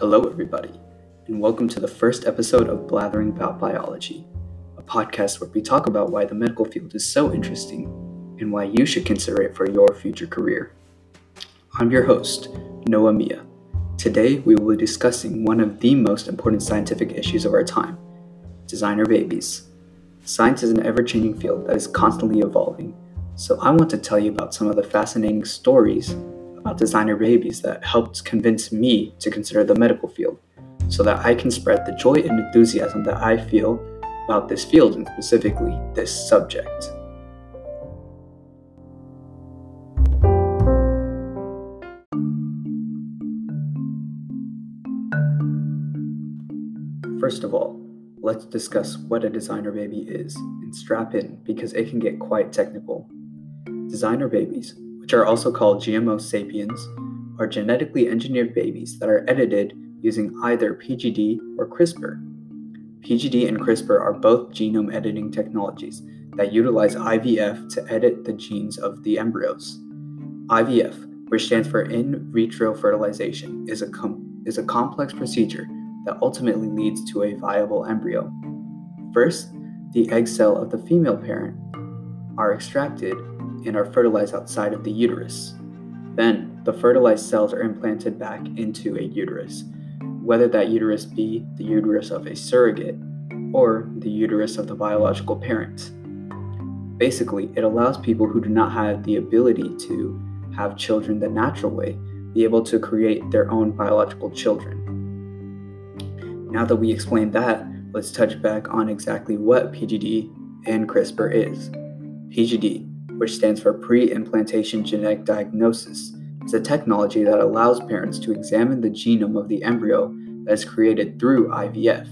Hello, everybody, and welcome to the first episode of Blathering About Biology, a podcast where we talk about why the medical field is so interesting and why you should consider it for your future career. I'm your host, Noah Mia. Today, we will be discussing one of the most important scientific issues of our time designer babies. Science is an ever changing field that is constantly evolving, so I want to tell you about some of the fascinating stories about designer babies that helped convince me to consider the medical field so that I can spread the joy and enthusiasm that I feel about this field and specifically this subject. First of all, let's discuss what a designer baby is and strap in because it can get quite technical. Designer babies, which are also called GMO sapiens, are genetically engineered babies that are edited using either PGD or CRISPR. PGD and CRISPR are both genome editing technologies that utilize IVF to edit the genes of the embryos. IVF, which stands for in vitro fertilization, is a, com- is a complex procedure that ultimately leads to a viable embryo. First, the egg cell of the female parent are extracted and are fertilized outside of the uterus. Then, the fertilized cells are implanted back into a uterus, whether that uterus be the uterus of a surrogate or the uterus of the biological parent. Basically, it allows people who do not have the ability to have children the natural way be able to create their own biological children. Now that we explained that, let's touch back on exactly what PGD and CRISPR is. PGD which stands for Pre Implantation Genetic Diagnosis, is a technology that allows parents to examine the genome of the embryo that is created through IVF.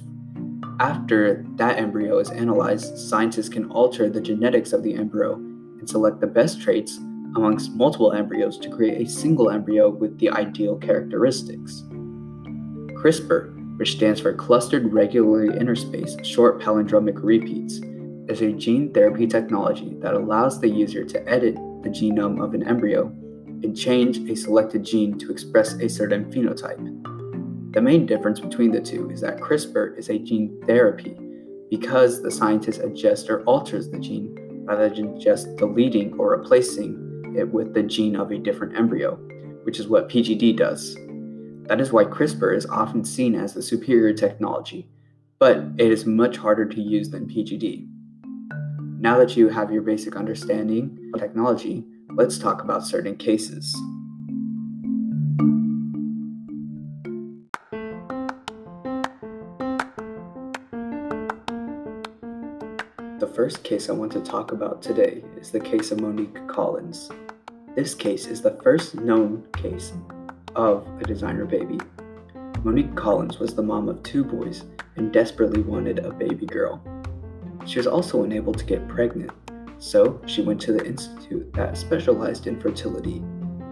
After that embryo is analyzed, scientists can alter the genetics of the embryo and select the best traits amongst multiple embryos to create a single embryo with the ideal characteristics. CRISPR, which stands for Clustered Regularly Interspaced Short Palindromic Repeats, is a gene therapy technology that allows the user to edit the genome of an embryo and change a selected gene to express a certain phenotype. The main difference between the two is that CRISPR is a gene therapy because the scientist adjusts or alters the gene rather than just deleting or replacing it with the gene of a different embryo, which is what PGD does. That is why CRISPR is often seen as the superior technology, but it is much harder to use than PGD. Now that you have your basic understanding of technology, let's talk about certain cases. The first case I want to talk about today is the case of Monique Collins. This case is the first known case of a designer baby. Monique Collins was the mom of two boys and desperately wanted a baby girl. She was also unable to get pregnant, so she went to the institute that specialized in fertility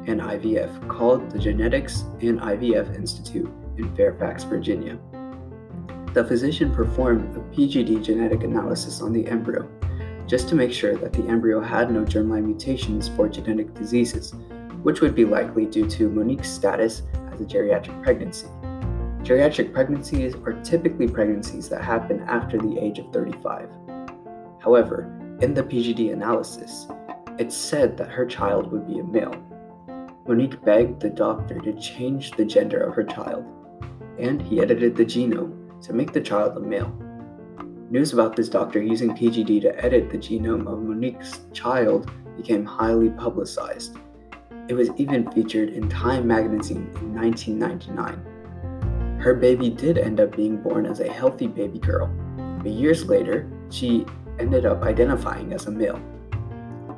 and IVF called the Genetics and IVF Institute in Fairfax, Virginia. The physician performed a PGD genetic analysis on the embryo just to make sure that the embryo had no germline mutations for genetic diseases, which would be likely due to Monique's status as a geriatric pregnancy. Geriatric pregnancies are typically pregnancies that happen after the age of 35. However, in the PGD analysis, it said that her child would be a male. Monique begged the doctor to change the gender of her child, and he edited the genome to make the child a male. News about this doctor using PGD to edit the genome of Monique's child became highly publicized. It was even featured in Time magazine in 1999. Her baby did end up being born as a healthy baby girl, but years later, she ended up identifying as a male.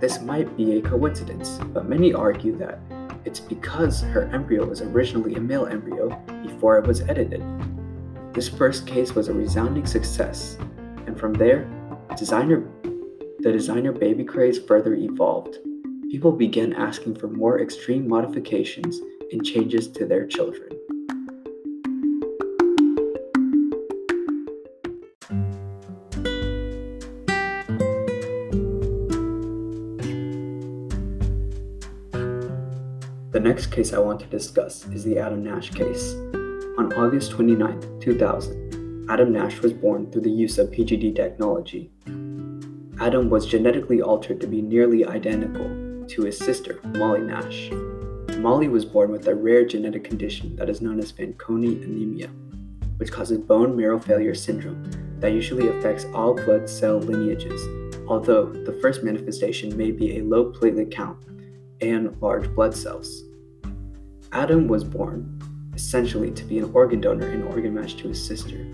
This might be a coincidence, but many argue that it's because her embryo was originally a male embryo before it was edited. This first case was a resounding success, and from there, designer, the designer baby craze further evolved. People began asking for more extreme modifications and changes to their children. The next case I want to discuss is the Adam Nash case. On August 29, 2000, Adam Nash was born through the use of PGD technology. Adam was genetically altered to be nearly identical to his sister, Molly Nash. Molly was born with a rare genetic condition that is known as Fanconi anemia, which causes bone marrow failure syndrome that usually affects all blood cell lineages, although the first manifestation may be a low platelet count and large blood cells. Adam was born essentially to be an organ donor and organ match to his sister.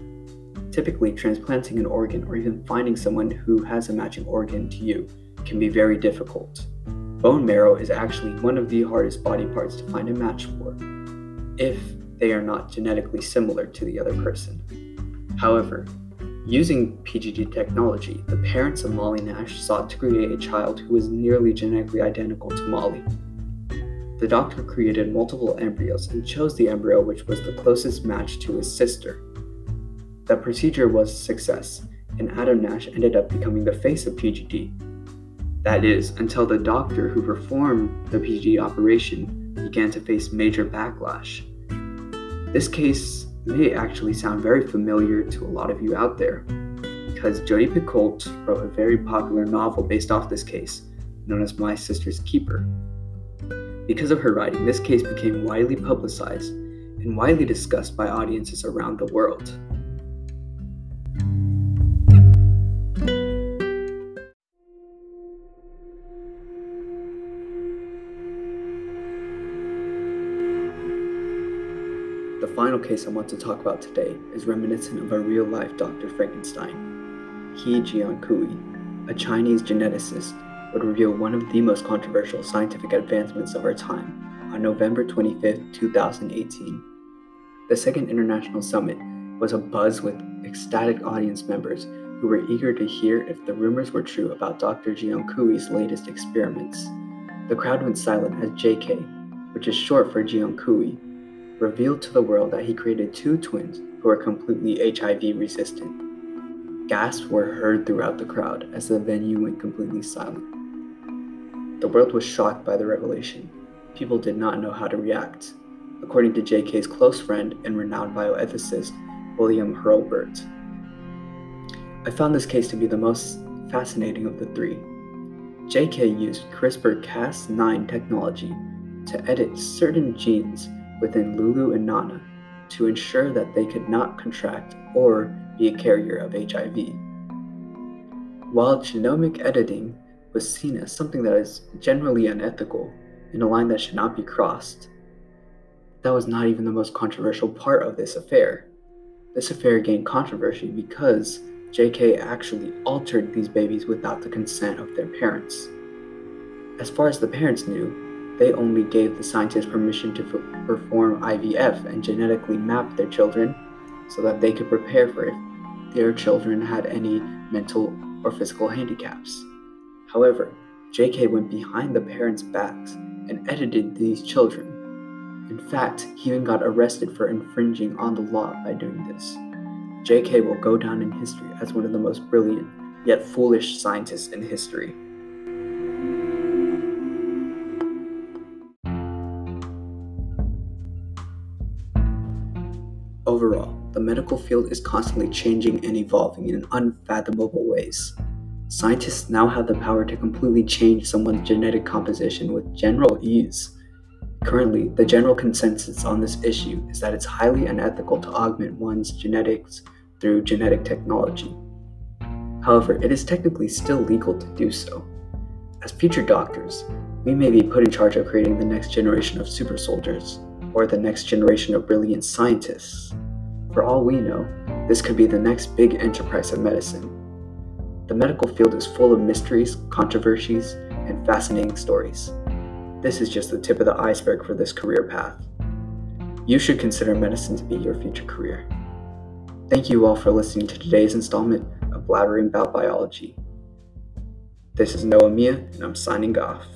Typically, transplanting an organ or even finding someone who has a matching organ to you can be very difficult. Bone marrow is actually one of the hardest body parts to find a match for, if they are not genetically similar to the other person. However, using PGD technology, the parents of Molly Nash sought to create a child who was nearly genetically identical to Molly. The doctor created multiple embryos and chose the embryo which was the closest match to his sister. The procedure was a success, and Adam Nash ended up becoming the face of PGD. That is, until the doctor who performed the PGD operation began to face major backlash. This case may actually sound very familiar to a lot of you out there, because Jodi Picoult wrote a very popular novel based off this case, known as My Sister's Keeper. Because of her writing, this case became widely publicized and widely discussed by audiences around the world. The final case I want to talk about today is reminiscent of a real life Dr. Frankenstein. He Jiankui, a Chinese geneticist would reveal one of the most controversial scientific advancements of our time on November 25, 2018. The Second International Summit was abuzz with ecstatic audience members who were eager to hear if the rumors were true about Dr. Jiankui's latest experiments. The crowd went silent as JK, which is short for Jiankui, revealed to the world that he created two twins who are completely HIV resistant. Gasps were heard throughout the crowd as the venue went completely silent. The world was shocked by the revelation. People did not know how to react. According to JK's close friend and renowned bioethicist, William Hurlbut. I found this case to be the most fascinating of the three. JK used CRISPR Cas9 technology to edit certain genes within Lulu and Nana to ensure that they could not contract or be a carrier of HIV. While genomic editing was seen as something that is generally unethical and a line that should not be crossed. That was not even the most controversial part of this affair. This affair gained controversy because JK actually altered these babies without the consent of their parents. As far as the parents knew, they only gave the scientists permission to f- perform IVF and genetically map their children so that they could prepare for if their children had any mental or physical handicaps. However, JK went behind the parents' backs and edited these children. In fact, he even got arrested for infringing on the law by doing this. JK will go down in history as one of the most brilliant, yet foolish scientists in history. Overall, the medical field is constantly changing and evolving in unfathomable ways. Scientists now have the power to completely change someone's genetic composition with general ease. Currently, the general consensus on this issue is that it's highly unethical to augment one's genetics through genetic technology. However, it is technically still legal to do so. As future doctors, we may be put in charge of creating the next generation of super soldiers, or the next generation of brilliant scientists. For all we know, this could be the next big enterprise of medicine the medical field is full of mysteries, controversies, and fascinating stories. This is just the tip of the iceberg for this career path. You should consider medicine to be your future career. Thank you all for listening to today's installment of Blabbering About Biology. This is Noah Mia, and I'm signing off.